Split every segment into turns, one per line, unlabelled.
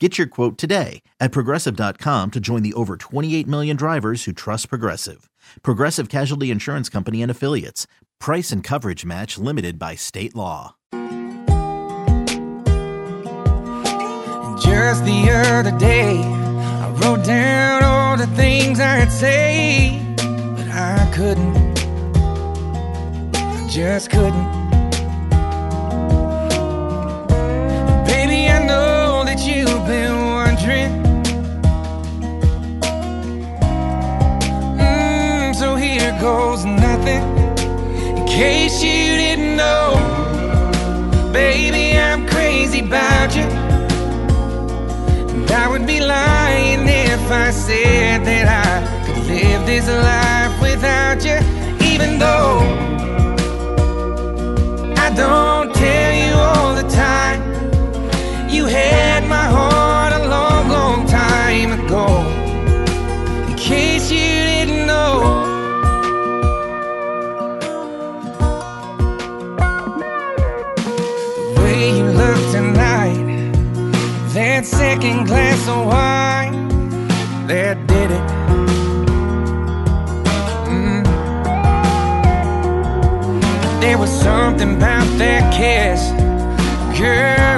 Get your quote today at progressive.com to join the over 28 million drivers who trust Progressive. Progressive Casualty Insurance Company and Affiliates. Price and coverage match limited by state law.
Just the other day, I wrote down all the things I'd say, but I couldn't. I just couldn't. Been wondering. Mm, so here goes nothing. In case you didn't know, baby, I'm crazy about you. And I would be lying if I said that I could live this life without you, even though I don't tell you all the time. You had that second glass of wine, that did it. Mm. There was something about that kiss, girl,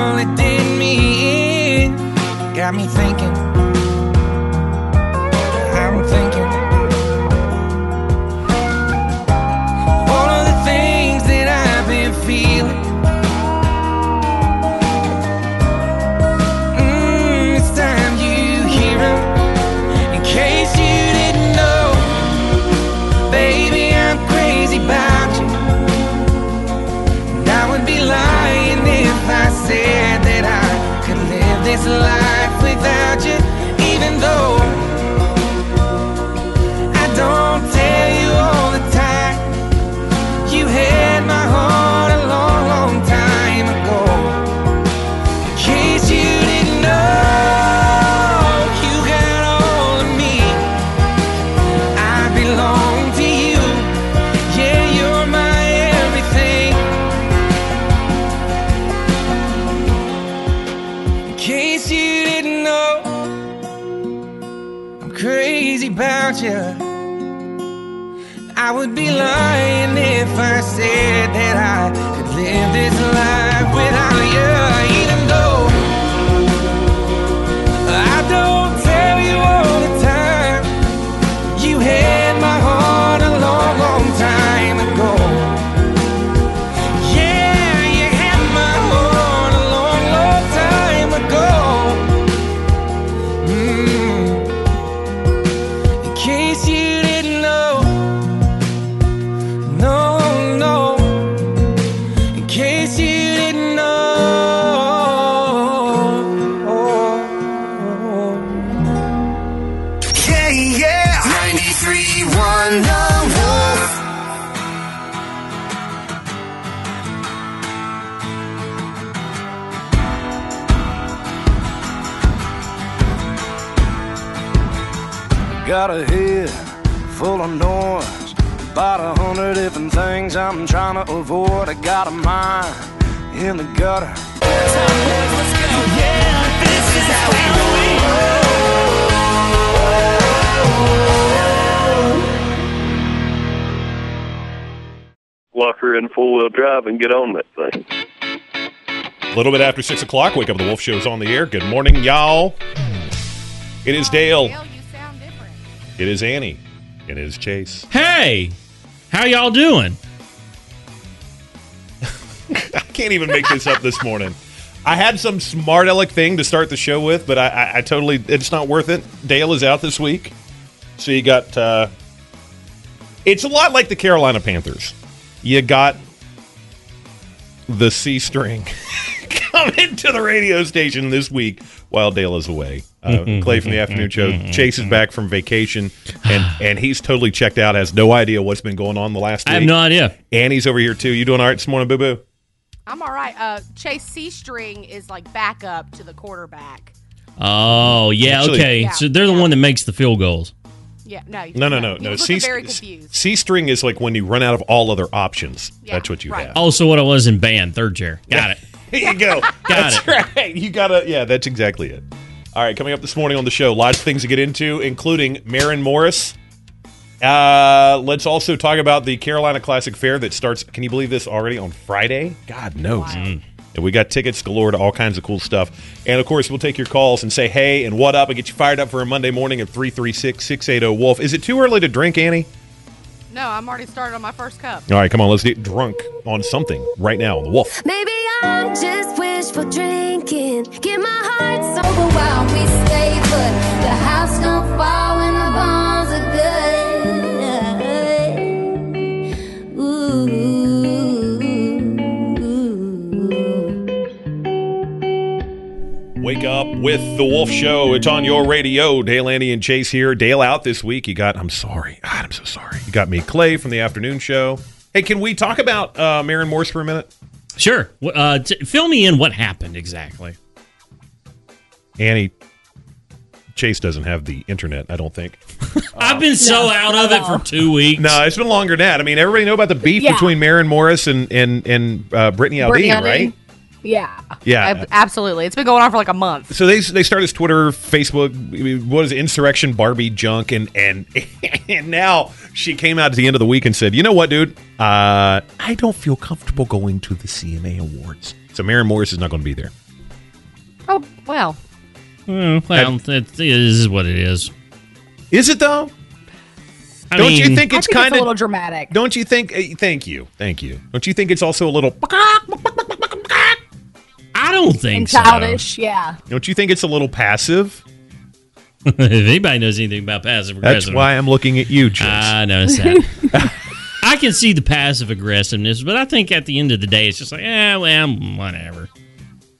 You had
avoid. I got a mind in the gutter.
Lock her in four wheel drive and get on that thing.
A little bit after 6 o'clock, Wake Up the Wolf Show's on the air. Good morning, y'all. It is Dale.
Dale, you sound different.
It is Annie. It is Chase.
Hey, how y'all doing?
I can't even make this up this morning. I had some smart aleck thing to start the show with, but I, I, I totally it's not worth it. Dale is out this week, so you got. Uh, it's a lot like the Carolina Panthers. You got the C string coming to the radio station this week while Dale is away. Uh, Clay from the afternoon show. Chase is back from vacation, and and he's totally checked out. Has no idea what's been going on the last
I
week.
have no idea.
Annie's over here too. You doing all right this morning, Boo Boo?
I'm all right. Uh, Chase C string is like backup to the quarterback.
Oh yeah,
Actually-
okay.
Yeah,
so they're the
yeah.
one that makes the field goals.
Yeah, no, you-
No, no, no, no. C,
very confused.
C string is like when you run out of all other options.
Yeah,
That's what you
right.
have.
Oh, so what I was in band, third chair. Got it.
Here you go. that's
it.
right. You gotta. Yeah, that's exactly it. All right, coming up this morning on the show, lots of things to get into, including Maren Morris. Uh, let's also talk about the Carolina Classic Fair that starts. Can you believe this already on Friday? God knows. And we got tickets galore to all kinds of cool stuff. And of course, we'll take your calls and say hey and what up and get you fired up for a Monday morning at 336 680 Wolf. Is it too early to drink, Annie?
No, I'm already started on my first cup.
All right, come on, let's get drunk on something right now on the Wolf.
Maybe I'm just wishful drinking. Get my heart sober while we stay put. The house don't fall when the bones
Wake up with the Wolf Show. It's on your radio. Dale, Andy, and Chase here. Dale out this week. You got, I'm sorry. God, I'm so sorry. You got me, Clay, from the afternoon show. Hey, can we talk about uh, Maren Morse for a minute?
Sure. Uh, t- fill me in. What happened exactly?
Annie, Chase doesn't have the internet, I don't think.
I've been so out of it for two weeks.
No, it's been longer than that. I mean, everybody know about the beef
Yeah.
between Maren Morris and and and uh, Brittany Aldean,
Brittany Aldean.
right?
Yeah.
Yeah.
Ab- absolutely. It's been going on for like a month.
So they they started this Twitter, Facebook, what is it, insurrection Barbie junk, and and and now she came out at the end of the week and said, you know what, dude, uh, I don't feel comfortable going to the CMA Awards. So Maren Morris is not going to be there.
Oh, well.
Mm, well, it, it is what it is.
Is it though?
I
don't
mean,
you think it's kind
of a little dramatic.
Don't you think? uh, thank you, thank you. Don't you think it's also a little?
I don't think
And
so.
childish, yeah.
Don't you think it's a little passive?
if anybody knows anything about passive
That's
aggressive,
why I'm looking at you, Chase.
I noticed that. I can see the passive aggressiveness, but I think at the end of the day, it's just like, eh, well, whatever.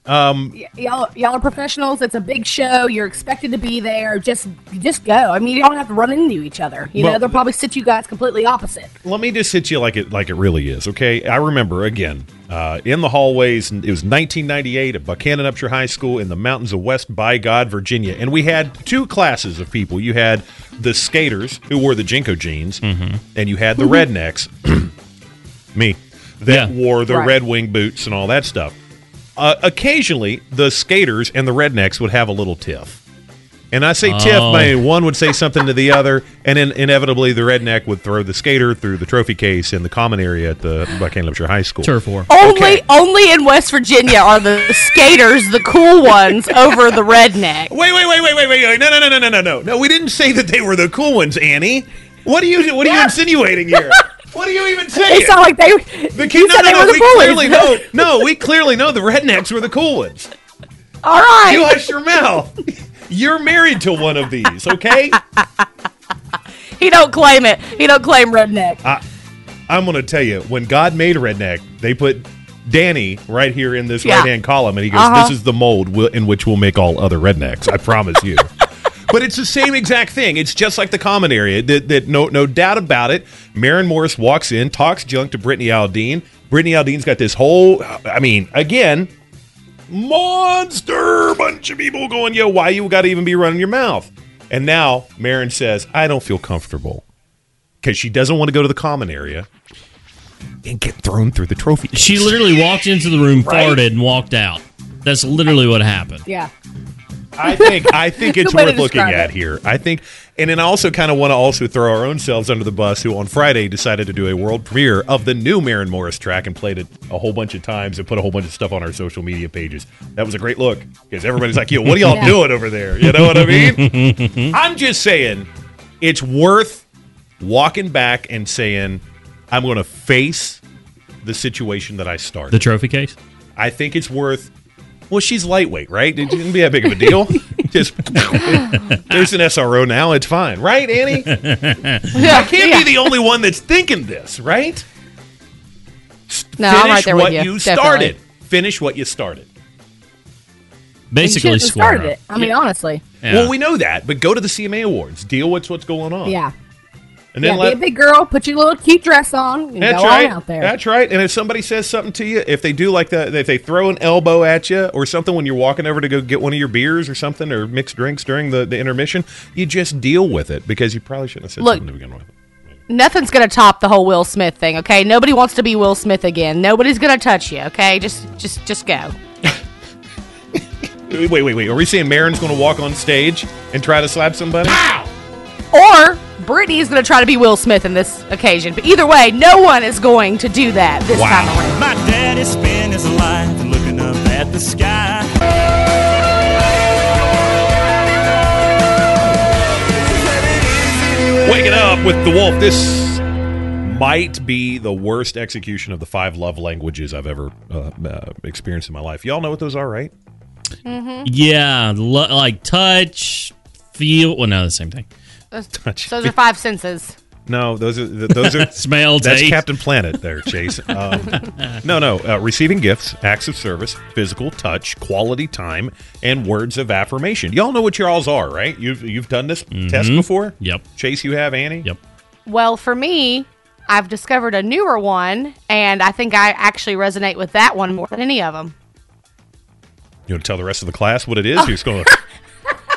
Um,
Y- y'all, y'all are professionals. It's a big show. You're expected to be there. Just, just go. I mean, you don't have to run into each other. You
Well-
know, they'll probably sit you guys completely opposite.
let me just hit you like it like it really is. Okay, I remember again uh, in the hallways. It was 1998 at Buckhannon Upshur High School in the mountains of West by God, Virginia, and we had two classes of people. You had the skaters who wore the JNCO jeans, and you had the rednecks, me, that
Yeah.
wore the
Right.
Red Wing boots and all that stuff. Uh, occasionally, the skaters and the rednecks would have a little tiff. And I say tiff,
Oh.
meaning one would say something to the other, and then inevitably the redneck would throw the skater through the trophy case in the common area at the Buckhannon Upshur High School.
Turf war.
Only,
Okay.
only in West Virginia are the skaters the cool ones over the redneck.
Wait, wait, wait, wait, wait, wait, wait! No, no, no, no, no, no, no! No, we didn't say that they were the cool ones, Annie. What are you? What are you insinuating here? What are you even saying?
They sound like they.
the
you
no,
said
no,
they
no,
were the
we
bullies.
clearly know. No, we clearly know the rednecks were the cool ones.
All right.
You hush your mouth. You're married to one of these, okay?
He don't claim it. He don't claim redneck.
I'm going to tell you, when God made redneck, they put Danny right here in this
Yeah.
right hand column, and he goes,
Uh-huh.
"This is the mold in which we'll make all other rednecks." I promise you. but it's the same exact thing. It's just like the common area. That, that no no doubt about it. Maren Morris walks in, talks junk to Brittany Aldean. Brittany Aldean's got this whole. I mean, again, monster bunch of people going, "Yo, why you got to even be running your mouth?" And now Maren says, "I don't feel comfortable." Because she doesn't want to go to the common area and get thrown through the trophy.
She literally walked into the room,
Right.
farted, and walked out. That's literally what happened.
Yeah.
I think I think it's
Good way to
worth looking
describe
at
it.
here. I think, and then I also kind of want to also throw our own selves under the bus. Who on Friday decided to do a world premiere of the new Maren Morris track and played it a whole bunch of times and put a whole bunch of stuff on our social media pages. That was a great look because everybody's like, "Yo, what are y'all
Yeah.
doing over there?" You know what I mean? I'm just saying, it's worth walking back and saying, "I'm going to face the situation that I started."
The trophy case.
I think it's worth. Well, she's lightweight, right? It shouldn't be that big of a deal. Just there's an SRO now. It's fine, right, Annie?
Yeah,
I can't
yeah.
be the only one that's thinking this, right?
No,
Finish
I'm right there
what
with you.
you
definitely.
started. Finish what you started.
Basically,
you
square
started
up.
it. I mean, honestly.
Yeah.
Well, we know that, but go to the CMA Awards, deal with what's going on,
Yeah.
And then
yeah,
let
be a big girl, put your little cute dress on, and
That's
go
right.
on out there.
That's right. And if somebody says something to you, if they do like that, if they throw an elbow at you or something when you're walking over to go get one of your beers or something or mixed drinks during the, the intermission, you just deal with it because you probably shouldn't have said
Look,
something to begin with.
Nothing's gonna top the whole Will Smith thing, okay? Nobody wants to be Will Smith again. Nobody's gonna touch you, okay? Just, just, just go.
Wait, wait, wait. Are we saying Maren's going to walk on stage and try to slap somebody?
Or Brittany is gonna try to be Will Smith in this occasion. But either way, no one is going to do that this
Wow.
time around.
My daddy spent his life looking up at the sky.
Waking up with the wolf. This might be the worst execution of the five love languages I've ever uh, uh, experienced in my life. Y'all know what those are, right?
Yeah, lo- like touch, feel. Well, no, the same thing.
Those,
Touch.
those are five senses.
No, those are those are
Smell,
That's
taste.
Captain Planet there, Chase. Um, no, no. Uh, receiving gifts, acts of service, physical touch, quality time, and words of affirmation. Y'all know what your alls are, right? You've you've done this test before.
Yep.
Chase, you have Annie.
Yep.
Well, for me, I've discovered a newer one, and I think I actually resonate with that one more than any of them.
You want to tell the rest of the class what it is? You're just going to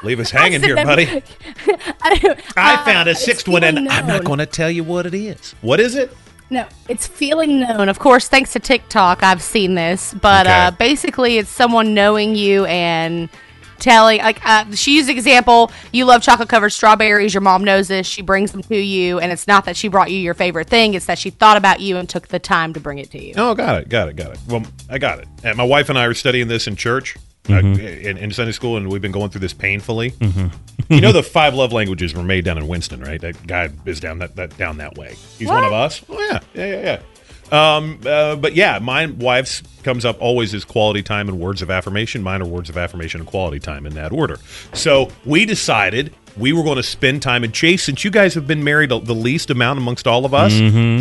leave us hanging here, buddy. I found a sixth one, and I'm not going to tell you what it is. What is it?
No, it's feeling known. Of course, thanks to TikTok, I've seen this, but
Okay.
uh, basically, it's someone knowing you and telling. Like uh, she used the example: you love chocolate covered strawberries. Your mom knows this. She brings them to you, and it's not that she brought you your favorite thing; it's that she thought about you and took the time to bring it to you.
Oh, got it, got it, got it. Well, I got it. And my wife and I are studying this in church, uh, in, in Sunday school, and we've been going through this painfully. you know, the five love languages were made down in Winston, right? That guy is down that, that down that way. He's one of us. Oh yeah, yeah, yeah, yeah. Um, uh, but yeah, my wife's comes up always as quality time and words of affirmation. Mine are words of affirmation and quality time in that order. So we decided we were going to spend time and Chase, since you guys have been married the least amount amongst all of us,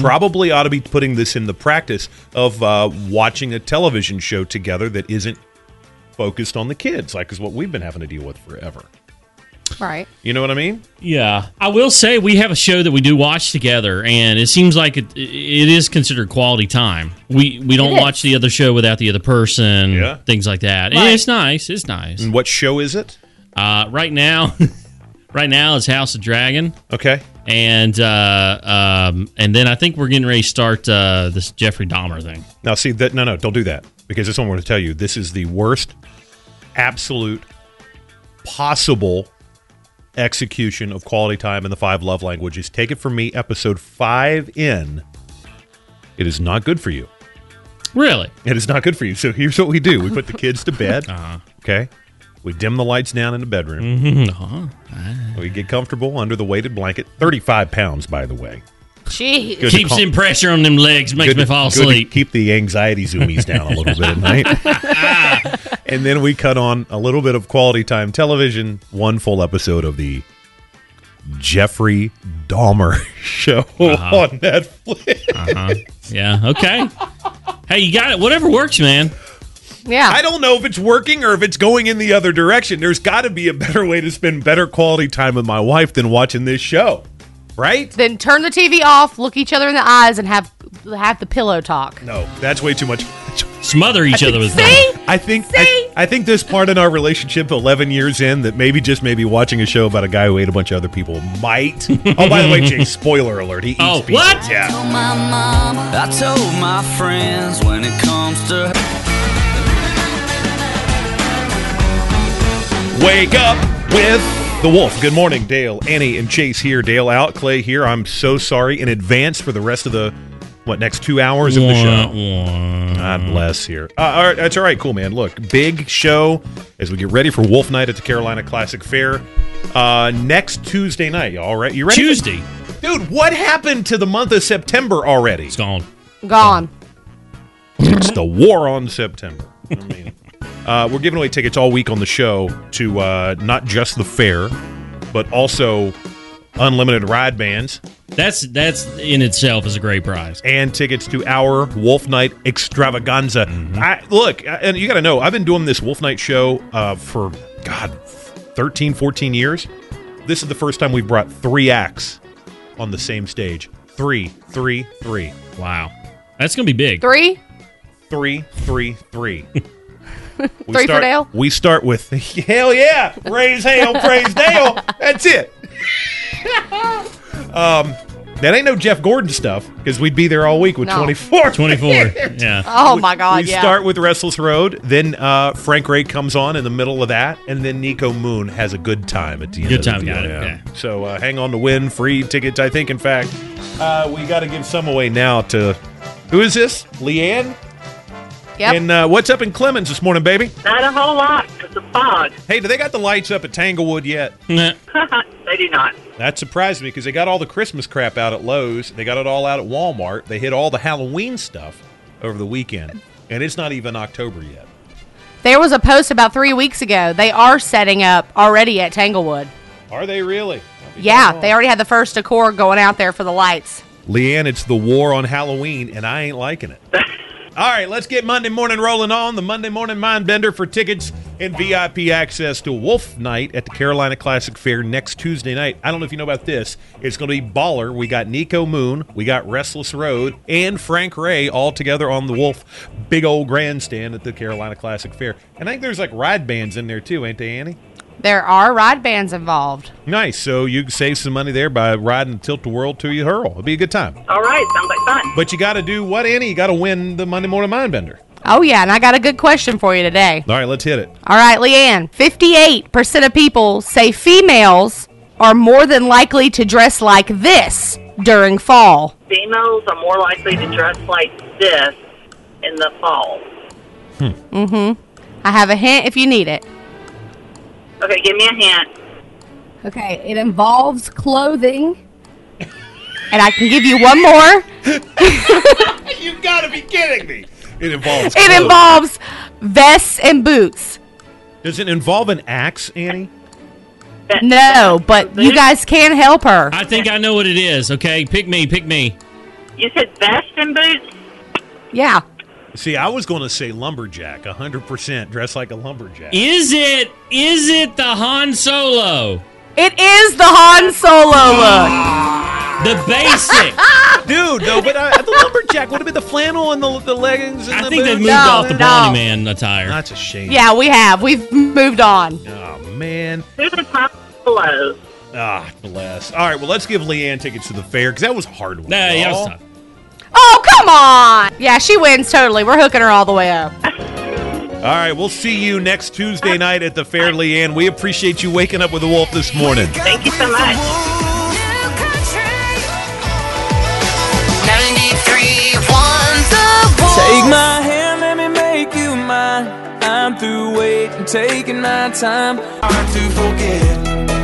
probably ought to be putting this in the practice of uh, watching a television show together that isn't focused on the kids, like is what we've been having to deal with forever.
Right.
You know what I mean?
Yeah, I will say we have a show that we do watch together, and it seems like it, it is considered quality time. We we don't watch the other show without the other person,
Yeah.
things like that. And
Right.
it's nice. It's nice.
And what show is it?
Uh, right now, right now is House of Dragon,
Okay.
and uh, um, and then I think we're getting ready to start uh, this Jeffrey Dahmer thing.
Now, see that? No, no, don't do that because this one I'm going to tell you. This is the worst, absolute, possible execution of quality time in the five love languages. Take it from me, episode five in. It is not good for you.
Really?
It is not good for you. So here's what we do: we put the kids to bed.
Uh-huh.
Okay. We dim the lights down in the bedroom.
Mhm, uh-huh.
We get comfortable under the weighted blanket. Thirty-five pounds, by the way.
Jeez.
Good
Keeps
calm-
some pressure on them legs, makes
good
me
to-
fall
good to
asleep.
keep the anxiety zoomies down a little bit at night. and then we cut on a little bit of quality time television, one full episode of the Jeffrey Dahmer show
Uh-huh.
on Netflix.
Uh-huh. Yeah. Okay. hey, you got it. Whatever works, man.
Yeah.
I don't know if it's working or if it's going in the other direction. There's got to be a better way to spend better quality time with my wife than watching this show, right?
then turn the TV off, look each other in the eyes, and have have the pillow talk.
No, that's way too much.
Smother each other with.
See?
I think
See?
I, I think this part in our relationship, eleven years in, that maybe just maybe watching a show about a guy who ate a bunch of other people might. oh, by the way, Jake, spoiler alert. He eats
Oh,
people.
what?
Yeah.
My mama, I told my friends when it comes to
Wake up with the Wolf. Good morning, Dale, Annie, and Chase here. Dale out, Clay here. I'm so sorry in advance for the rest of the what next two hours of the show. God bless here. Uh, all right, that's all right. Cool, man. Look, big show as we get ready for Wolf Night at the Carolina Classic Fair uh, next Tuesday night. All right, you ready?
Tuesday.
dude. What happened to the month of September already?
It's gone.
Gone.
it's the war on September. I mean, uh, we're giving away tickets all week on the show to uh, not just the fair, but also unlimited ride bands
That's that's in itself is a great prize.
and tickets to our Wolf Night extravaganza. I, look, and you got to know, I've been doing this Wolf Night show uh, for, God, 13, 14 years. This is the first time we've brought three acts on the same stage. Three, three, three.
Wow, that's gonna be big.
Three?
Three, three, three. We
Three for Dale?
We start with hell yeah, raise hail, praise Dale. That's it. um, that ain't no Jeff Gordon stuff because we'd be there all week with
No.
24.
24. Yeah.
Oh my God!
we
yeah.
start with Restless Road, then uh, Frank Ray comes on in the middle of that, and then Niko Moon has a good time at the end.
Good
of the
time, got it, yeah.
So uh, hang on to win free tickets. I think, in fact, uh, we got to give some away now to who is this? Leanne.
Yep.
And uh, what's up in Clemmons this morning, baby?
Not a whole lot because of fog.
Hey, do they got the lights up at Tanglewood yet?
Nah.
they do not.
That surprised me because they got all the Christmas crap out at Lowe's. They got it all out at Walmart. They hit all the Halloween stuff over the weekend, and it's not even October yet.
There was a post about three weeks ago. They are setting up already at Tanglewood.
Are they really?
Yeah, they already had the first decor going out there for the lights.
Leanne, it's the war on Halloween, and I ain't liking it. All right, let's get Monday morning rolling on. The Monday morning mind bender for tickets and VIP access to Wolf Night at the Carolina Classic Fair next Tuesday night. I don't know if you know about this. It's going to be baller. We got Niko Moon, we got Restless Road, and Frank Ray all together on the Wolf big old grandstand at the Carolina Classic Fair. And I think there's like ride bands in there too, ain't they, Annie?
There are ride bands involved.
Nice. So you can save some money there by riding Tilt-A-Whirl to you hurl. It'll be a good time.
All right, sounds like fun.
But you got to do what, Annie? You got to win the Monday Morning Mind Bender.
Oh yeah, and I got a good question for you today.
All right, let's hit it.
All right, Leanne. Fifty-eight percent of people say females are more than likely to dress like this during fall.
Females are more likely to dress like this in the fall. Hmm.
Mm-hmm. I have a hint if you need it.
Okay, give me a hint.
Okay, it involves clothing. And I can give you one more.
You've got to be kidding me. It involves.
It involves vests and boots.
Does it involve an axe, Annie?
No, but you guys can help her.
I think I know what it is. Okay, pick me, pick me.
You said vest and boots?
Yeah.
See, I was going to say lumberjack, 100% dressed like a lumberjack.
Is it? Is it the Han Solo?
It is the Han Solo look.
The basic.
Dude, no, but uh, the lumberjack would have been the flannel and the, the leggings and
I
the
think they
boots.
moved
No,
off the
no.
Brawny Man attire.
That's a shame.
Yeah, we have. We've moved on.
Oh, man.
Who's the top below?
Ah, bless. All right, well, let's give Leanne tickets to the fair because that was a hard one.
Nah, yeah, that was
y'all.
tough.
Oh, come on. Yeah, she wins totally. We're hooking her all the way up.
All right, we'll see you next Tuesday night at the fair, Leanne. We appreciate you waking up with the wolf this morning.
Thank you so much.
93.1 The Wolf.
Take my hand, let me make you mine. I'm through waiting, taking my time. Hard to forget.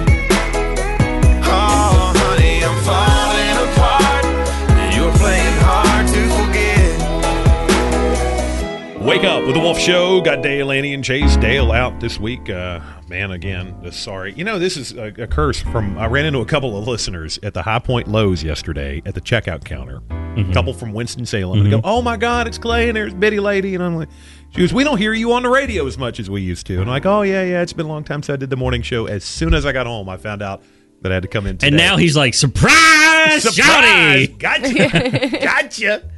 Wake up with the Wolf Show. Got Dale, Annie, and Chase. Dale out this week. Uh, man, again, just sorry. You know, this is a, a curse from. I ran into a couple of listeners at the High Point Lowe's yesterday at the checkout counter. A couple from Winston Salem. And they go, "Oh my God, it's Clay!" And there's Bitty Lady, and I'm like, "She goes, we don't hear you on the radio as much as we used to." And I'm like, "Oh yeah, yeah, it's been a long time since I did the morning show." As soon as I got home, I found out that I had to come in. Today.
And now he's like, surprise,
Surprise!
Shouty!
Gotcha! gotcha!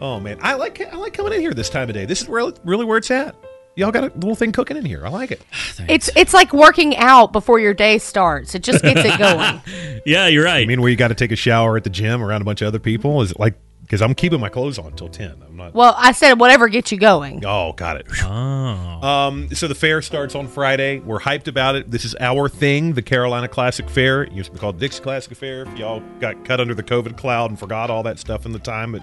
Oh man, I like I like coming in here this time of day. This is really, really where it's at. Y'all got a little thing cooking in here. I like it.
It's it's like working out before your day starts. It just gets it going.
Yeah, you're right.
I mean, where you got to take a shower at the gym around a bunch of other people. Is it like because I'm keeping my clothes on until ten. I'm not.
Well, I said whatever gets you going.
Oh, got it.
Oh.
Um, so the fair starts on Friday. We're hyped about it. This is our thing, the Carolina Classic Fair. It used to be called Dixie Classic Fair. If y'all got cut under the COVID cloud and forgot all that stuff in the time it,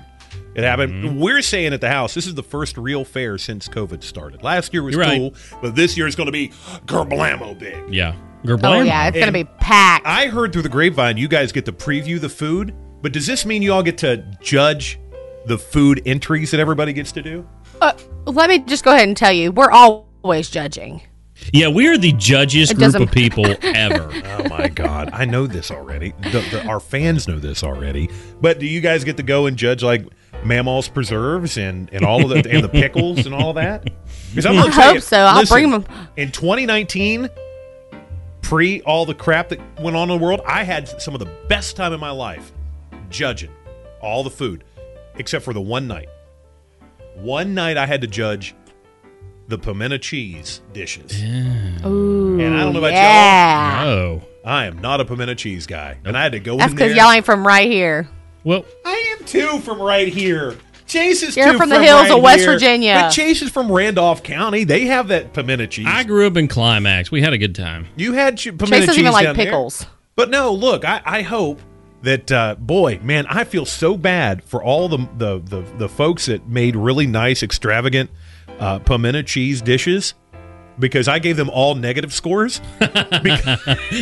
it happened.
Mm-hmm.
We're saying at the house, this is the first real fair since COVID started. Last year was
You're right.
cool, but this year is going to be gerblamo big.
Yeah.
Oh
Gerblamo.
yeah, it's gonna be packed.
I heard through the grapevine you guys get to preview the food, but does this mean you all get to judge the food entries that everybody gets to do?
Uh, let me just go ahead and tell you, we're always judging.
Yeah, we are the judgiest
It
group
doesn't-
of people ever.
Oh my God, I know this already. The, the, our fans know this already. But do you guys get to go and judge like Mammal's preserves and, and all of the and the pickles and all of that? Because
I hope so. I'll bring 'em.
In 2019, pre all the crap that went on in the world, I had some of the best time in my life judging all the food, except for the one night. One night I had to judge the pimento cheese dishes.
Ooh,
And I don't know about
yeah.
Oh.
I am not a pimento cheese guy, and I had to go
That's because y'all ain't from right here.
Well,
I am too from right here. Chase is
You're
too
from the hills
right
of West
here.
Virginia.
But Chase is from Randolph County. They have that pimento cheese.
I grew up in Climax. We had a good time.
you had ch- pimento
Chase doesn't
cheese
even like
down there.
pickles.
But no, look, I, I hope that uh, boy, man, I feel so bad for all the the the, the folks that made really nice, extravagant uh, pimento cheese dishes because I gave them all negative scores.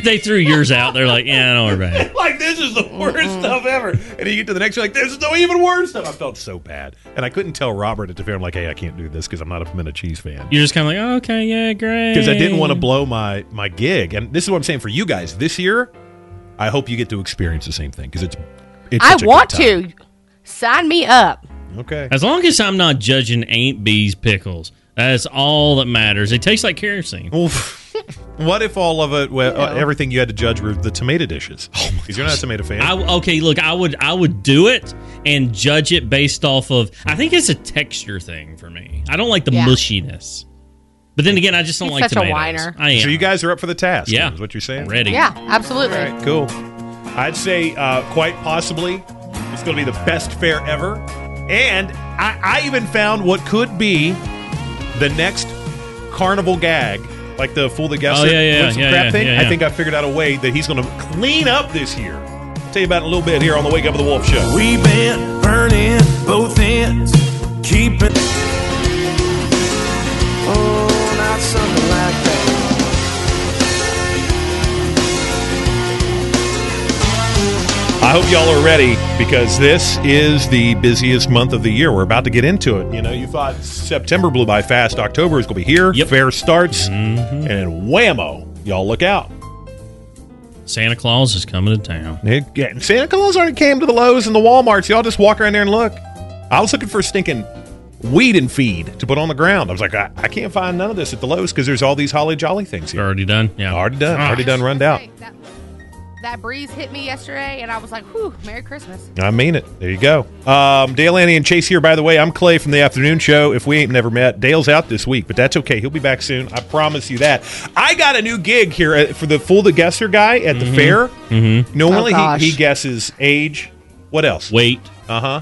They threw yours out. They're like, yeah, don't worry about it.
like this is the worst mm-hmm. stuff ever. And you get to the next, you're like, this is no even worse stuff. I felt so bad, and I couldn't tell Robert at the fair. I'm like, hey, I can't do this because I'm not a pimento cheese fan.
You're just kind of like, oh, okay, yeah, great.
Because I didn't want to blow my my gig, and this is what I'm saying for you guys this year. I hope you get to experience the same thing because it's it's.
I
such a good
want to. Sign me up.
Okay.
As long as I'm not judging Aunt B's pickles, that's all that matters. It tastes like kerosene.
Oof. what if all of it, well,
Yeah.
everything you had to judge were the tomato dishes? Because you're not a tomato fan.
I, okay, look, I would I would do it and judge it based off of. I think it's a texture thing for me. I don't like the
Yeah.
mushiness. But then again, I just don't
He's
like
such a whiner.
I am.
so you guys are up for the task.
Yeah.
is what you're saying.
ready?
Yeah, absolutely.
All right, cool. I'd say uh, quite possibly it's going to be the best fair ever. And I, I even found what could be the next carnival gag, like the Fool the Guesser
Oh, yeah, yeah, yeah,
crap
yeah,
thing.
yeah,
I think I figured out a way that he's going to clean up this year. tell you about it in a little bit here on the Wake Up with the Wolf Show.
We've been burning both ends, keeping. Oh,
I hope y'all are ready because this is the busiest month of the year. We're about to get into it. You know, you thought September blew by fast. October is going to be here.
Yep.
Fair starts,
Mm-hmm.
and whammo, y'all look out.
Santa Claus is coming to town.
It- yeah, Santa Claus already came to the Lowe's and the Walmarts. Y'all just walk around there and look. I was looking for stinking weed and feed to put on the ground. I was like, I, I can't find none of this at the Lowe's because there's all these holly jolly things here.
Already done? Yeah.
Already done.
Ah.
Already done. Run out.
Hey, that, that breeze hit me yesterday, and I was like, "Whew, Merry Christmas."
I mean it. There you go. Um, Dale, Annie, and Chase here. By the way, I'm Clay from the afternoon show. If we ain't never met, Dale's out this week, but that's okay. He'll be back soon. I promise you that. I got a new gig here at, for the Fool the Guesser guy at the fair.
Mm-hmm.
Normally,
Oh,
he, he guesses age. What else?
Wait.
Uh huh.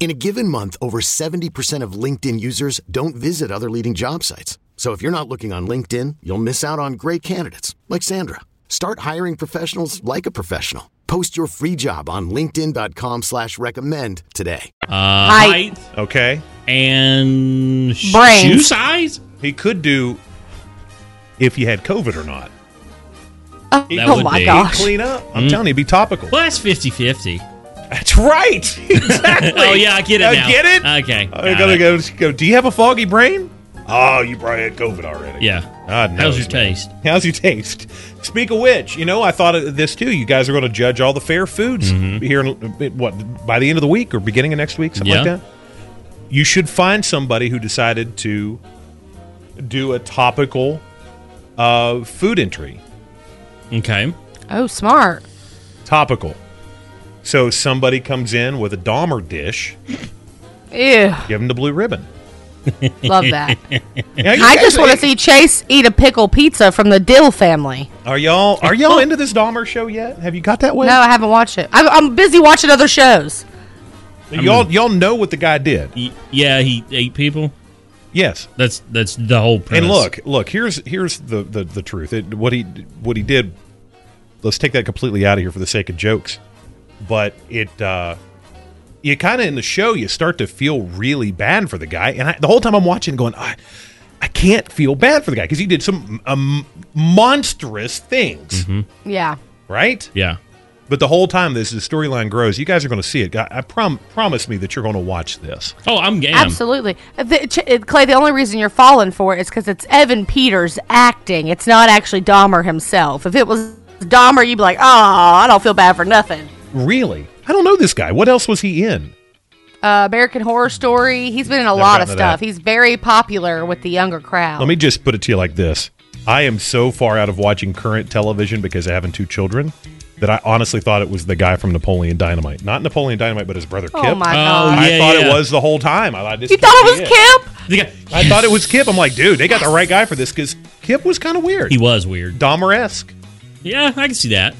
In a given month, over 70% of LinkedIn users don't visit other leading job sites. So if you're not looking on LinkedIn, you'll miss out on great candidates like Sandra. Start hiring professionals like a professional. Post your free job on linkedin.com slash recommend today.
Uh, height.
Okay.
And sh-
Brains.
shoe size?
He could do if you had COVID or not.
Oh,
That
oh
would
my
be.
gosh.
Clean up. I'm
Mm.
telling you, be topical.
Well, that's 50 50.
That's right. Exactly.
Oh, yeah, I get it
I
now.
Get it?
Okay.
I
got
gotta go, go. Do you have a foggy brain? Oh, you probably had COVID already.
Yeah.
God knows,
How's your
man.
taste?
How's your taste? Speak of which, you know, I thought of this too. You guys are going to judge all the fair foods here, in, what by the end of the week or beginning of next week, something like that. You should find somebody who decided to do a topical uh, food entry.
Okay.
Oh, smart.
Topical. So somebody comes in with a Dahmer dish,
Ew.
give them the blue ribbon.
Love that.
Yeah,
I just want to see Chase eat a pickle pizza from the Dill family.
Are y'all are y'all into this Dahmer show yet? Have you got that way?
No, I haven't watched it. I'm, I'm busy watching other shows.
Y'all y'all know what the guy did.
Y- Yeah, he ate people.
Yes.
That's that's the whole premise.
And look, look, here's here's the the, the truth. It, what he what he did. Let's take that completely out of here for the sake of jokes. But it uh you kind of in the show you start to feel really bad for the guy and I, the whole time I'm watching going I I can't feel bad for the guy because he did some um, monstrous things,
Yeah.
right?
Yeah.
But the whole time this the storyline grows, you guys are going to see it. I, I prom- promise me that you're going to watch this.
Oh, I'm game.
Absolutely. The, Ch- uh, Clay, the only reason you're falling for it is because it's Evan Peters acting. It's not actually Dahmer himself. If it was Dahmer, you'd be like, oh, I don't feel bad for nothing.
Really? I don't know this guy. What else was he in?
Uh, American Horror Story. He's been in a
Never
lot
gotten
of
to
stuff.
that.
He's very popular with the younger crowd.
Let me just put it to you like this. I am so far out of watching current television because of having two children that I honestly thought it was the guy from Napoleon Dynamite. Not Napoleon Dynamite, but his brother Kip.
Oh
Kip.
my God.
I
yeah,
thought
yeah.
it was the whole time. I thought this
you thought it was Kip?
The guy-
I thought it was Kip. I'm like, dude, they got the right guy for this because Kip was kind of weird.
He was weird.
Dahmer esque.
Yeah, I can see that.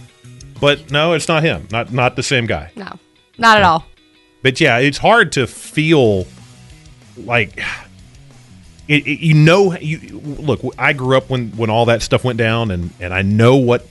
But no, it's not him. Not not the same guy.
No, not at all.
But yeah, it's hard to feel like it, it- you know. You look. I grew up when when all that stuff went down, and and I know what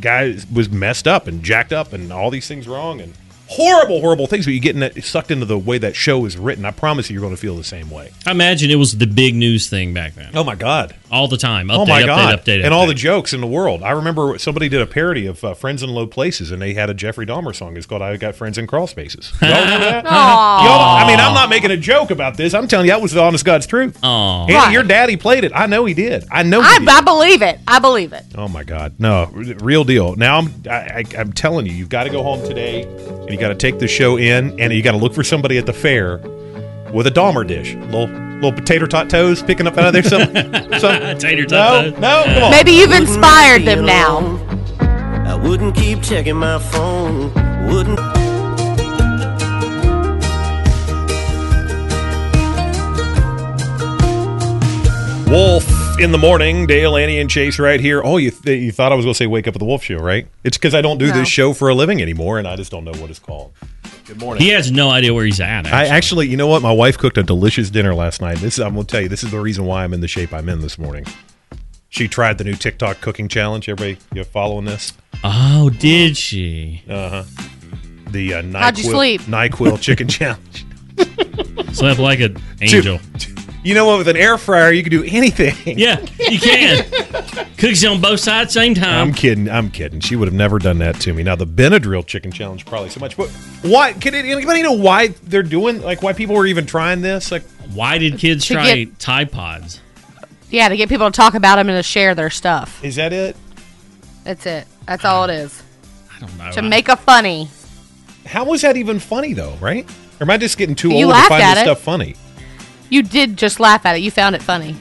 guy was messed up and jacked up, and all these things wrong, and horrible, horrible things. But you get in that, sucked into the way that show is written. I promise you, you're going to feel the same way.
I imagine it was the big news thing back then.
Oh my god.
All the time. Update,
oh my
update,
god!
update,
and all the jokes in the world. I remember somebody did a parody of uh, "Friends in Low Places," and they had a Jeffrey Dahmer song. It's called "I Got Friends in Crawl Spaces." Y'all remember that? Y'all, I mean, I'm not making a joke about this. I'm telling you, that was the honest God's truth.
Aw.
Andy,
Right.
your daddy played it. I know he did. I know. He
I,
did.
I believe it. I believe it.
Oh my God, no, real deal. Now I'm, I, I, I'm telling you, you've got to go home today, and you got to take the show in, and you got to look for somebody at the fair with a Dahmer dish, little little potato tot toes picking up out of there. Some, some
Tater
no,
tot toes.
no, come on.
Maybe you've inspired them now.
I wouldn't keep checking my phone. Wouldn't.
Wolf in the morning, Dale, Annie, and Chase right here. Oh, you th- you thought I was going to say wake up with the Wolf Show, right? It's because I don't do
No.
this show for a living anymore, and I just don't know what it's called. Good morning.
He has no idea where he's at.
I
Actually.
actually, you know what? My wife cooked a delicious dinner last night. This I'm going to tell you. This is the reason why I'm in the shape I'm in this morning. She tried the new TikTok cooking challenge. Everybody, you following this?
oh, did she?
Uh huh. The uh,
How'd you
Nyquil,
sleep?
Nyquil chicken challenge.
Slept like an angel.
You know what? With an air fryer, you can do anything.
Yeah, you can. Cooks on both sides same time.
I'm kidding. I'm kidding. She would have never done that to me. Now the Benadryl chicken challenge probably so much. But why? Can it, anybody know why they're doing? Like why people were even trying this? Like
Why did kids
To
try
get-
Tide Pods?
Yeah, to get people to talk about them and to share their stuff.
is that it?
That's it. That's all it is.
I don't know.
To
I-
make a funny.
How was that even funny though? Right? Or am I just getting too
You
old to
laughed
find
at
this
it.
stuff funny?
You did just laugh at it. You found it funny.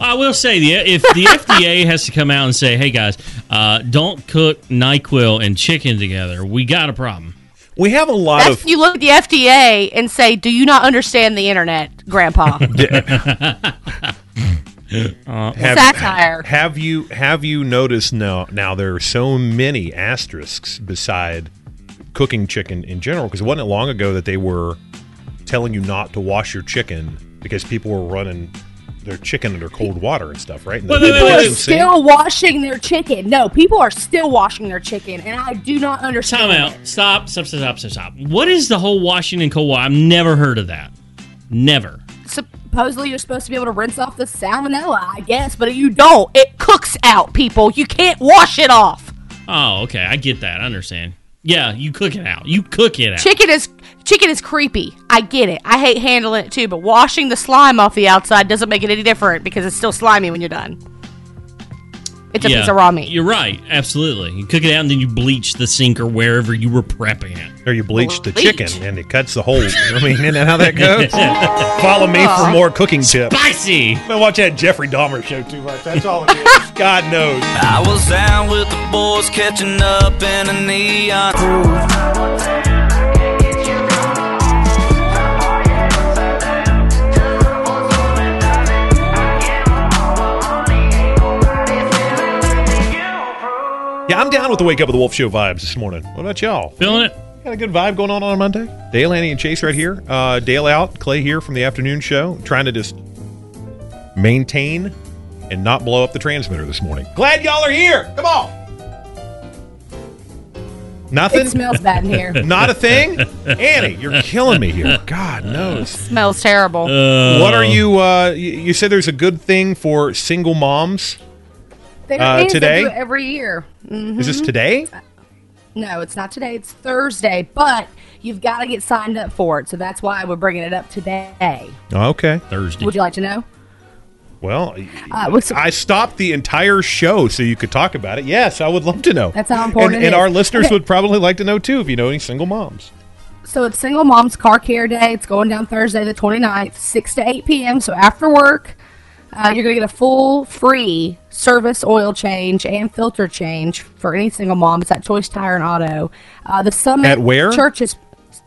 I will say the if the FDA has to come out and say, "Hey guys, uh, don't cook Nyquil and chicken together," we got a problem.
We have a lot
That's
of
you look at the FDA and say, "Do you not understand the internet, Grandpa?"
have,
Satire.
Have you have you noticed now? Now there are so many asterisks beside cooking chicken in general because it wasn't long ago that they were telling you not to wash your chicken because people were running their chicken under cold water and stuff, right? In the
People are
kitchen sink.
still washing their chicken. No, people are still washing their chicken, and I do not understand.
Time out. Stop. Stop. Stop. Stop. Stop. What is the whole washing in cold water? I've never heard of that. Never.
Supposedly, you're supposed to be able to rinse off the salmonella, I guess, but you don't. It cooks out, people. You can't wash it off.
Oh, okay. I get that. I understand. Yeah, you cook it out. You cook it out.
Chicken is chicken is creepy. I get it. I hate handling it too, but washing the slime off the outside doesn't make it any different because it's still slimy when you're done. It's a
Yeah,
piece of raw meat.
You're right. Absolutely. You cook it out and then you bleach the sink or wherever you were prepping it.
Or you bleach the
Bleach.
chicken and it cuts the hole. I mean, isn't that how that goes? Follow me for more cooking tips.
Spicy.
I watch that Jeffrey Dahmer show too much. That's all it is. God knows.
I was down with the boys catching up in a neon.
Yeah, I'm down with the Wake Up with the Wolf Show vibes this morning. What about y'all?
Feeling it?
Got a good vibe going on on a Monday. Dale, Annie, and Chase right here. Uh, Dale out, Clay here from the afternoon show, trying to just maintain and not blow up the transmitter this morning. Glad y'all are here. Come on. Nothing.
It smells bad in here.
Not a thing. Annie, you're killing me here. God knows.
smells terrible.
what are you? Uh, you, you said there's a good thing for single moms.
There
uh,
is. They
today?
do it every year.
Is this
Mhm.
today?
No, it's not today. It's Thursday, but you've got to get signed up for it. So that's why we're bringing it up today.
Okay.
Thursday.
Would you like to know?
Well,
Uh, what's-
I stopped the entire show so you could talk about it. Yes, I would love to know.
That's how important
And,
it
and
is.
our listeners
Okay.
would probably like to know too if you know any single moms.
So it's Single Moms Car Care Day. It's going down Thursday, the 29th, 6 to 8 p.m. So after work, uh, you're going to get a full free service oil change and filter change for any single mom. It's at Choice Tire and Auto. Uh, the Summit
At where?
Church is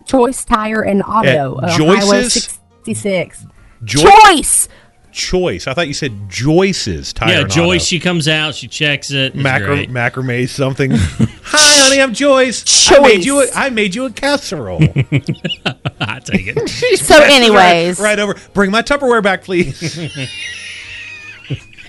Choice Tire and Auto
At
on Highway 66.
Joy-
Choice!
Choice. I thought you said Joyce's tire.
yeah,
and
Joyce,
Auto.
she comes out, she checks it. It's
Macra- macrame something. Hi, honey, I'm Joyce. Choice. I made you. A, I made you a casserole.
I take it.
So anyways.
right, right over. Bring my Tupperware back, please.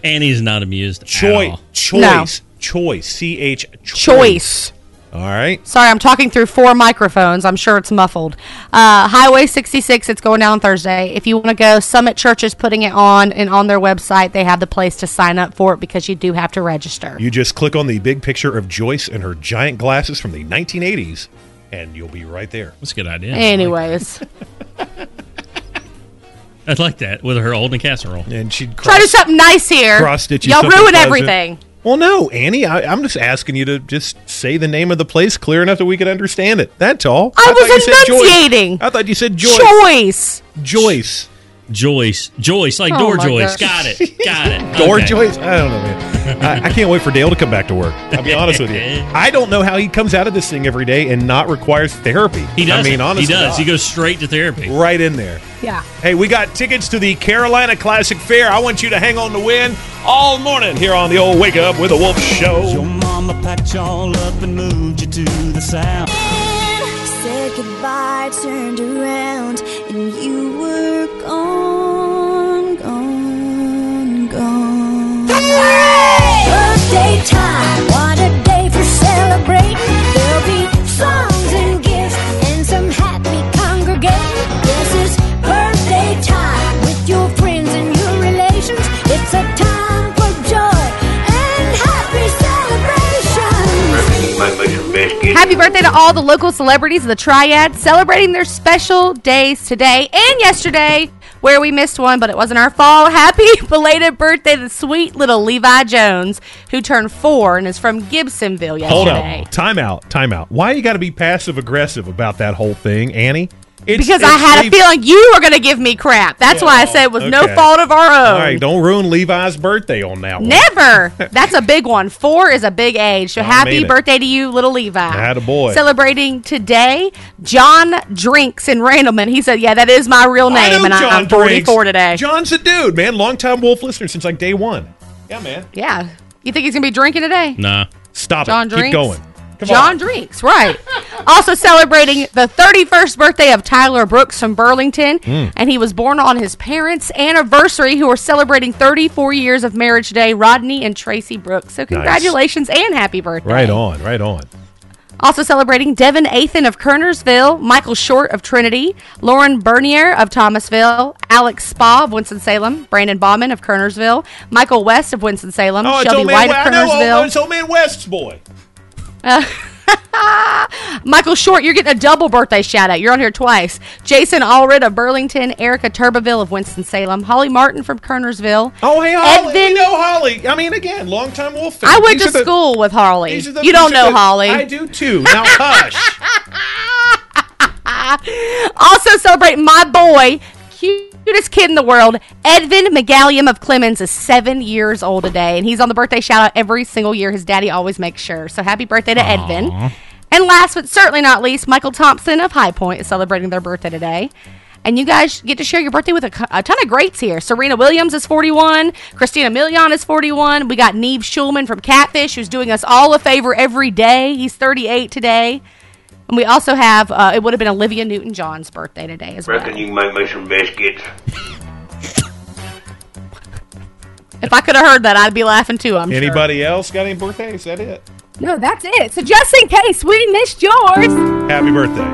Annie's not amused.
Choice. Choice. Choice. C H.
Choice.
All right.
Sorry, I'm talking through four microphones. I'm sure it's muffled. Uh, Highway 66, it's going down Thursday. If you want to go, Summit Church is putting it on, and on their website, they have the place to sign up for it because you do have to register.
You just click on the big picture of Joyce and her giant glasses from the 1980s, and you'll be right there.
That's a good idea.
Anyways,
I'd like that with her holding a casserole.
And she'd
try to do something nice here.
cross stitch you
Y'all ruin
pleasant.
everything.
Well, no, Annie, I, I'm just asking you to just say the name of the place clear enough that we could understand it. That's all.
I
thought you
was
said Joyce.
enunciating.
I thought you said Joyce.
Choice.
Joyce.
Joyce. Joyce, like
Oh
door Joyce.
gosh.
Got it. Got it.
Door
Okay.
Joyce? I don't know, man. I, I can't wait for Dale to come back to work. I'll be honest with you. I don't know how he comes out of this thing every day and not requires therapy.
He does.
I mean, honestly,
he does. He goes straight to therapy.
right in there.
Yeah.
Hey, we got tickets to the Carolina Classic Fair. I want you to hang on to win all morning here on the old Wake Up with a Wolf show.
Your
show.
mama packed y'all up and moved you to the south.
Said goodbye, turned around, Happy birthday
to all the local celebrities of the Triad celebrating their special days today and yesterday, where we missed one, but it wasn't our fault. Happy belated birthday to sweet little Levi Jones, who turned four and is from Gibsonville
Hold
yesterday.
on. Time out. Time out. Why you got to be passive aggressive about that whole thing, Annie? It's-
because I
it's
had a feeling you were going to give me crap. That's why I oh, said it was no fault of our own.
All right, don't ruin Levi's birthday on that one.
Never. That's a big one. Four is a big age. So
I
happy
mean it.
birthday to you, little Levi.
I had a boy.
Celebrating today, John Drinks in Randleman. He said, "Yeah, that is my real
I
name,
know
and I,
John
I'm 44
Drinks.
today."
John's a dude, man. Longtime Wolf listener since like day one. Yeah, man.
Yeah. You think he's gonna be drinking today?
Nah.
Stop
John
it.
Drinks.
Keep going. Come
John
on.
Drinks, right. also celebrating the 31st birthday of Tyler Brooks from Burlington.
Mm.
And he was born on his parents' anniversary, who are celebrating 34 years of marriage today, Rodney and Tracy Brooks. So congratulations and happy birthday.
Right on, right on.
Also celebrating Devin Athan of Kernersville, Michael Short of Trinity, Lauren Bernier of Thomasville, Alex Spa of Winston-Salem, Brandon Bauman of Kernersville, Michael West of Winston-Salem,
Oh,
Shelby
old man,
White of
I know,
Kernersville.
oh, it's old man West's boy.
Michael Short, you're getting a double birthday shout out. You're on here twice. Jason Allred of Burlington, Erica Turbeville of Winston-Salem, Holly Martin from Kernersville.
Oh, hey, Holly.
Edvin-
we know Holly. I mean, again, longtime Wolf fan.
I went
These
to
are the-
school with
Holly. the-
you don't know
the-
Holly.
I do too. Now, hush.
also celebrate my boy, cutest kid in the world, Edvin McGallium of Clemmons is seven years old today, and he's on the birthday shout out every single year. His daddy always makes sure. So happy birthday to Edvin. And last but certainly not least, Michael Thompson of High Point is celebrating their birthday today. And you guys get to share your birthday with a, a ton of greats here. Serena Williams is 41. Christina Milian is 41. We got Nev Schulman from Catfish, who's doing us all a favor every day. He's 38 today. And we also have, uh, it would have been Olivia Newton John's birthday today as well.
Reckon you can make me some biscuits.
If I could have heard that, I'd be laughing too, I'm sure.
Anybody else got any birthdays? Is that it?
No, that's it. So just in case we missed yours.
Happy birthday.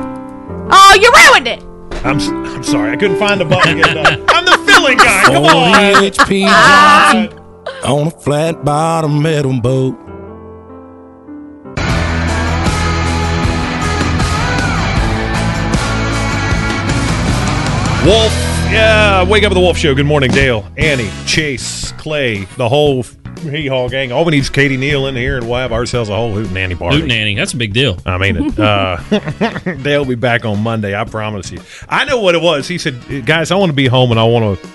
Oh, you ruined it.
I'm s- I'm sorry. I couldn't find the button to get it. I'm the filling guy. Come on.
HP. Johnson on a flat bottom metal boat.
Wolf. Yeah, wake up at the Wolf Show. Good morning, Dale, Annie, Chase, Clay, the whole hee haw gang. All we need is Katie Neal in here, and we'll have ourselves a whole hoot nanny party.
Hoot nanny. That's a big deal.
I mean it. Uh, Dale will be back on Monday. I promise you. I know what it was. He said, "Guys, I want to be home and I want to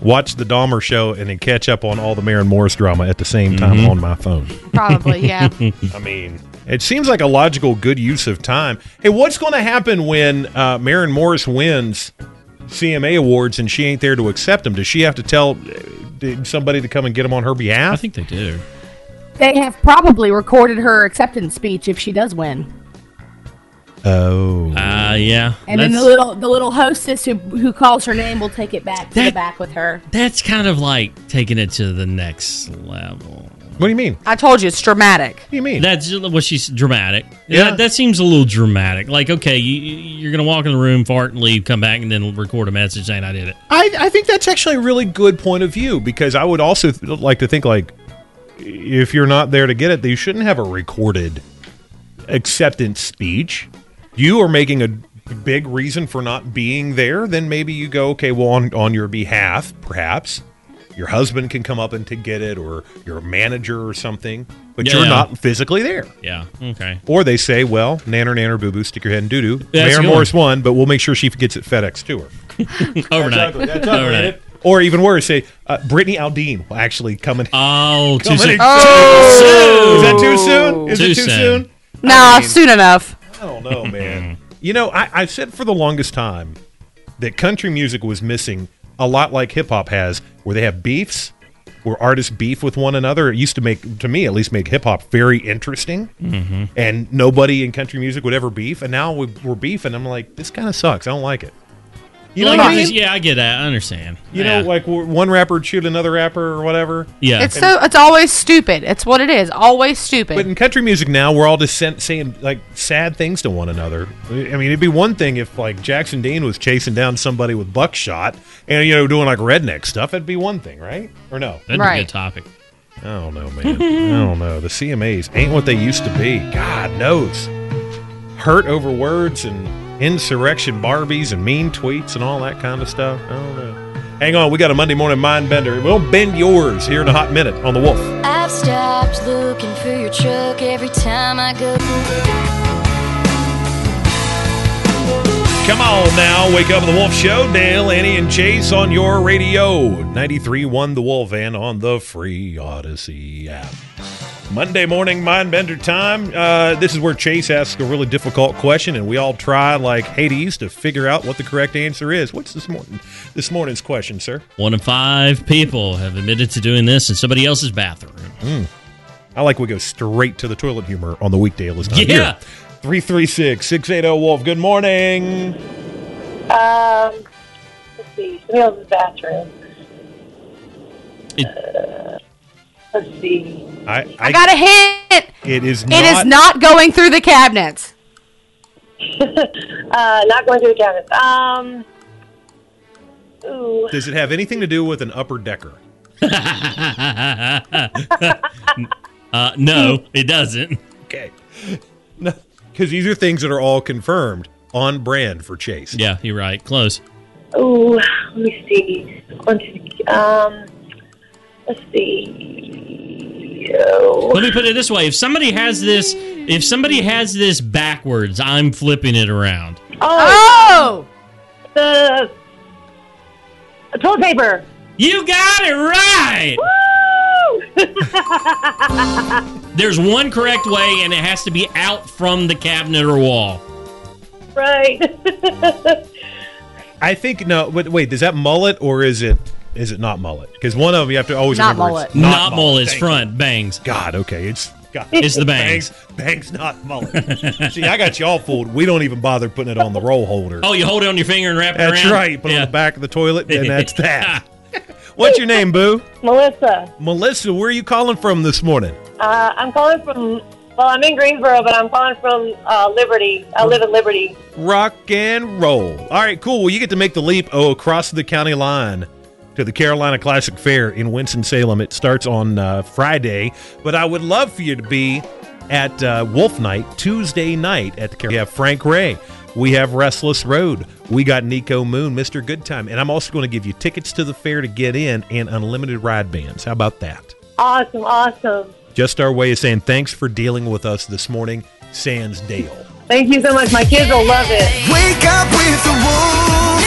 watch the Dahmer show and then catch up on all the Maren Morris drama at the same time
Mhm.
on my phone."
Probably, yeah.
I mean, it seems like a logical, good use of time. Hey, what's going to happen when uh, Maren Morris wins CMA awards and she ain't there to accept them? Does she have to tell uh, somebody to come and get them on her behalf? I
think they do.
They have probably recorded her acceptance speech if she does win.
Oh.
Uh, yeah.
And then the little the little hostess who who calls her name will take it back to the back with her.
That's kind of like taking it to the next level.
What do you mean?
I told you it's dramatic.
What do you mean?
That's what she's dramatic.
Yeah.
That, that seems a little dramatic. Like, okay, you, you're going to walk in the room, fart, and leave, come back, and then record a message saying I did it.
I, I think that's actually a really good point of view because I would also th- like to think like if you're not there to get it, you shouldn't have a recorded acceptance speech. You are making a big reason for not being there. Then maybe you go, okay, well, on on your behalf, perhaps your husband can come up and to get it, or your manager or something, but
Yeah.
you're not physically there.
Yeah. Okay.
Or they say, well, nanner, nanner, boo boo, stick your head in doo doo.
Yeah,
Mayor
a good
Morris won, but we'll make sure she gets it FedEx to her.
Overnight.
That's ugly. That's ugly,
Overnight.
ain't? Or even worse, say uh, Brittany Aldean will actually come in.
Oh, too
come
soon.
in-
Oh.
Is that too soon? Is
Too
it too
soon.
soon?
No,
I mean,
soon enough.
I don't know, man. you know, I, I've said for the longest time that country music was missing a lot like hip hop has, where they have beefs, where artists beef with one another. It used to make, to me at least, make hip hop very interesting.
Mhm.
And nobody in country music would ever beef. And now we- we're beefing. I'm like, this kind of sucks. I don't like it. You know
Like,
what I mean?
just- yeah, I get that. I understand.
You
Yeah.
know, like one rapper would shoot another rapper or whatever.
Yeah.
It's so it's always stupid. It's what it is. Always stupid.
But in country music now, we're all just sen- saying like sad things to one another. I mean, it'd be one thing if like Jackson Dean was chasing down somebody with buckshot and you know doing like redneck stuff. It'd be one thing, right? Or no?
That'd be a good topic.
I don't know, man. I don't know. The CMAs ain't what they used to be. God knows. Hurt over words and insurrection Barbies and mean tweets and all that kind of stuff. I don't know. Hang on, we got a Monday morning mind bender. We'll bend yours here in a hot minute on the Wolf.
I've stopped looking for your truck every time I go.
Come on now, wake up the Wolf Show. Dale, Annie, and Chase on your radio. 93.1 The Wolf and on the free Audacy app. Monday morning mind bender time. Uh, this is where Chase asks a really difficult question, and we all try like Hades to figure out what the correct answer is. What's this morning? This morning's question, sir.
One in five people have admitted to doing this in somebody else's bathroom.
Mm. I like we go straight to the toilet humor on the weekday. list.
Yeah.
here. 336 680 Wolf. Good morning.
Um, let's see. Somebody else's bathroom. Uh, let's see.
I,
I got a hint.
It is
It is not going through the cabinets.
Uh, not going through the cabinets. Um, ooh.
Does it have anything to do with an upper decker?
uh, no, it doesn't.
Okay. Because these are things that are all confirmed on brand for Chase.
Yeah, you're right. Close.
Ooh, let me see. Um, let's see. Oh.
Let me put it this way: if somebody has this, if somebody has this backwards, I'm flipping it around.
Oh! The, the toilet paper.
You got it right. There's one correct way, and it has to be out from the cabinet or wall.
right.
I think no, but wait, is that mullet or is it is it not mullet? Because one of them you have to always
Not
remember
mullet.
it's
Not mullet, it's
Thank you.
front, bangs.
God, okay, it's God.
It's the bangs.
bangs, bangs, not mullet. See, I got y'all fooled. We don't even bother putting it on the roll holder.
Oh, you hold it on your finger and wrap it around.
that's
around.
right. Put it on the back of the toilet, and that's that. What's your name, Boo?
Melissa.
Melissa. Where are you calling from this morning?
Uh, I'm calling from. Well, I'm in Greensboro, but I'm calling from uh, Liberty. I live in Liberty.
Rock and roll. All right, cool. Well, you get to make the leap oh across the county line to the Carolina Classic Fair in Winston Salem. It starts on uh, Friday, but I would love for you to be at uh, Wolf Night Tuesday night at the. Car- We have Frank Ray. We have Restless Road. We got Niko Moon, Mr. Good Time, and I'm also going to give you tickets to the fair to get in and unlimited ride bands. How about that?
Awesome, awesome.
Just our way of saying thanks for dealing with us this morning, Sans Dale.
Thank you so much. My kids will love it.
Wake up with the wolf.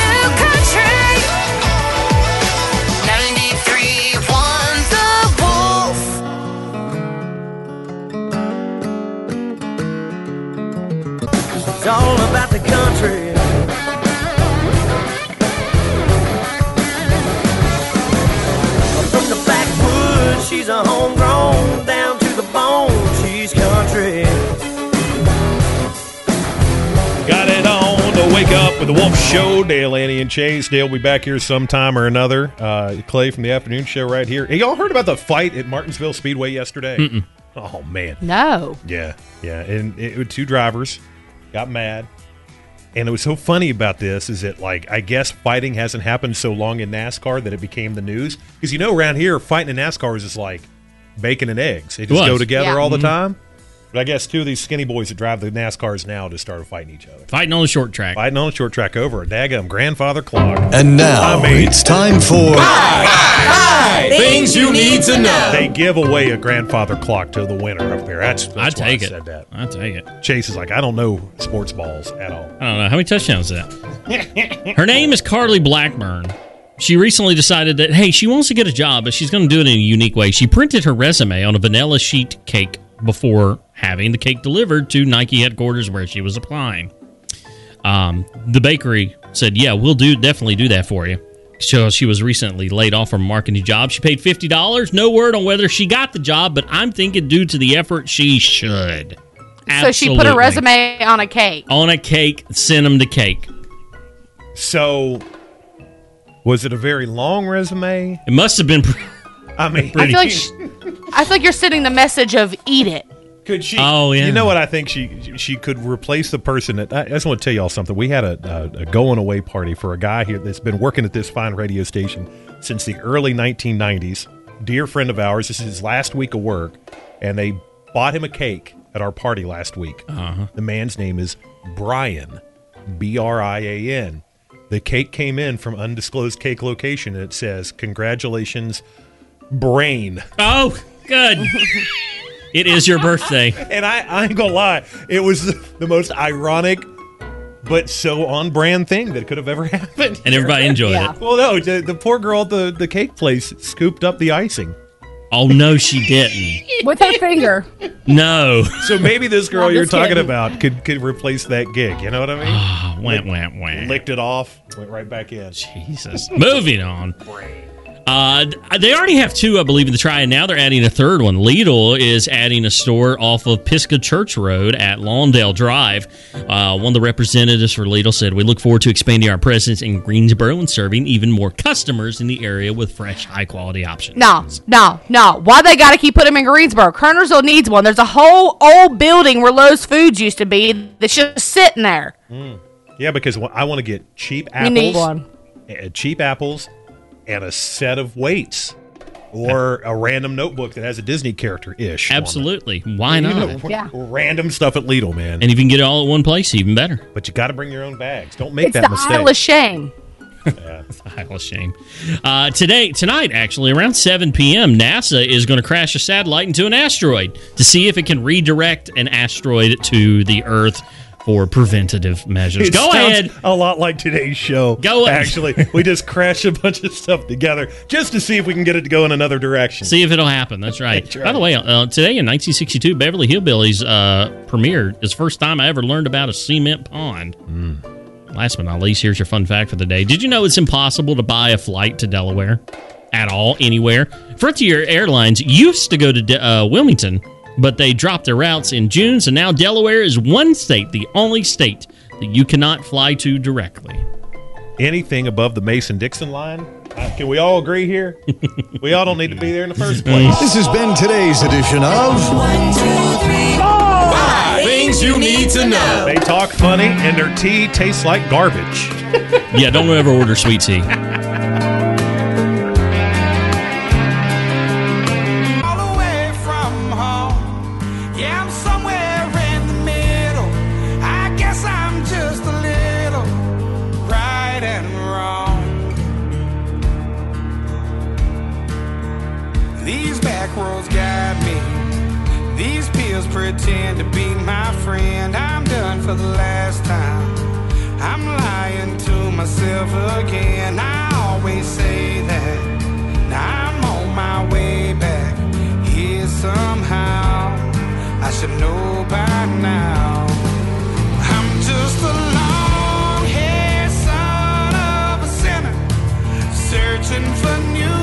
It's all about the country. From the backwoods, she's a homegrown. Down to the bone, she's country.
Got it on to wake up with the Wolf Show. Dale, Annie, and Chase. Dale will be back here sometime or another. Uh, Clay from the afternoon show right here. Hey, y'all heard about the fight at Martinsville Speedway yesterday?
Mm-mm.
Oh man.
No.
Yeah, yeah. And it, it- two drivers got mad. And it was so funny about this is that like I guess fighting hasn't happened so long in NASCAR that it became the news because you know around here fighting in NASCAR is just like bacon and eggs. They just go together
Yeah.
all the
Mhm.
time. But I guess two of these skinny boys that drive the NASCARs now just started fighting each other.
Fighting on the short track.
Fighting on the short track over a daggum grandfather clock.
And now
I mean-
it's time for
Things you need to know. They give away a grandfather clock to the winner up there. That's, that's
I
why
take
I
it.
Said that.
I take it.
Chase is like, I don't know sports balls at all.
I don't know how many touchdowns is that. Her name is Carly Blackburn. She recently decided that hey, she wants to get a job, but she's going to do it in a unique way. She printed her resume on a vanilla sheet cake before having the cake delivered to Nike headquarters where she was applying. Um, the bakery said, "Yeah, we'll do definitely do that for you." So she was recently laid off from a marketing job. She paid fifty dollars. No word on whether she got the job, but I'm thinking due to the effort, she should.
So she put a resume on a cake.
on a cake. Send them the cake.
So, was it a very long resume?
It must have been.
I mean,
I feel like sh I feel like you're sending the message of eat it.
Could she?
Oh, yeah.
You know what? I think she she could replace the person that. I just want to tell y'all something. We had a, a, a going away party for a guy here that's been working at this fine radio station since the early 1990s. Dear friend of ours. This is his last week of work, and they bought him a cake at our party last week.
Uh-huh.
The man's name is Brian, B R I A N. The cake came in from undisclosed cake location, and it says, "Congratulations, Brain."
Oh, good. it is your birthday.
And I, I ain't gonna lie, it was the, the most ironic but so on brand thing that could have ever happened.
And everybody enjoyed it.
Well, no, the, the poor girl at the, the cake place scooped up the icing.
Oh no, she didn't.
With her finger.
No.
So maybe this girl you're talking
kidding.
about could could replace that gig. You know what I mean?
Oh, went, went, went.
Licked it off, went right back in.
Jesus. Moving on. Uh, they already have two, I believe, in the try, and now they're adding a third one. Lidl is adding a store off of Pisgah Church Road at Lawndale Drive. Uh, one of the representatives for Lidl said, "We look forward to expanding our presence in Greensboro and serving even more customers in the area with fresh, high-quality options."
No, no, no. Why they got to keep putting them in Greensboro? Kernersville needs one. There's a whole old building where Lowe's Foods used to be that's just sitting there.
Yeah, because I want to get cheap
You
apples.
need one.
uh, cheap apples and a set of weights or a random notebook that has a Disney character ish.
Absolutely. Why not?
Yeah.
Random stuff at Lidl, man.
And if you can get it all at one place, even better.
But you got to bring your own bags. Don't make
It's
that
the
mistake.
Aisle of Shame.
Pile of shame. Uh, today, tonight, actually, around 7 p.m., NASA is going to crash a satellite into an asteroid to see if it can redirect an asteroid to the Earth for preventative measures.
It
Go ahead.
A lot like today's show.
Go ahead.
Actually, we just crash a bunch of stuff together just to see if we can get it to go in another direction.
See if it'll happen. That's right.
That's right.
By the way, uh, today in 1962, Beverly Hillbillies uh, premiered. It's the first time I ever learned about a cement pond. Last but not least, here's your fun fact for the day. Did you know it's impossible to buy a flight to Delaware at all, anywhere? Frontier Airlines used to go to De- uh, Wilmington, but they dropped their routes in June, so now Delaware is one state, the only state that you cannot fly to directly.
Anything above the Mason Dixon line? Uh, can we all agree here? we all don't need to be there in the first place.
This has been today's edition of
Things you need to know. They talk funny and their tea tastes like garbage.
Yeah, don't ever order sweet tea.
pretend to be my friend. I'm done for the last time. I'm lying to myself again. I always say that. Now I'm on my way back here somehow. I should know by now. I'm just a long haired son of a sinner, searching for new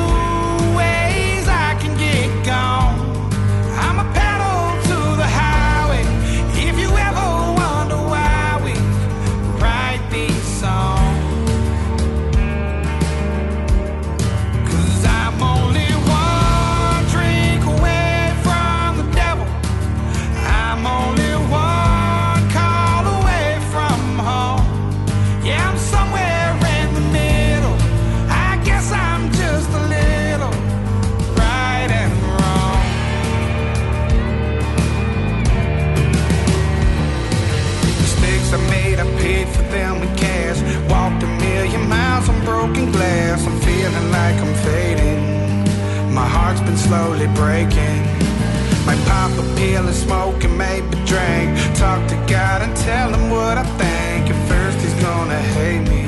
smoke and maybe drink. Talk to God and tell him what I think. At first he's gonna hate me,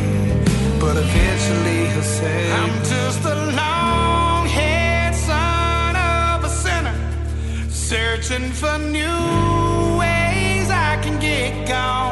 but eventually he'll say, I'm just a long-haired son of a sinner, searching for new ways I can get gone.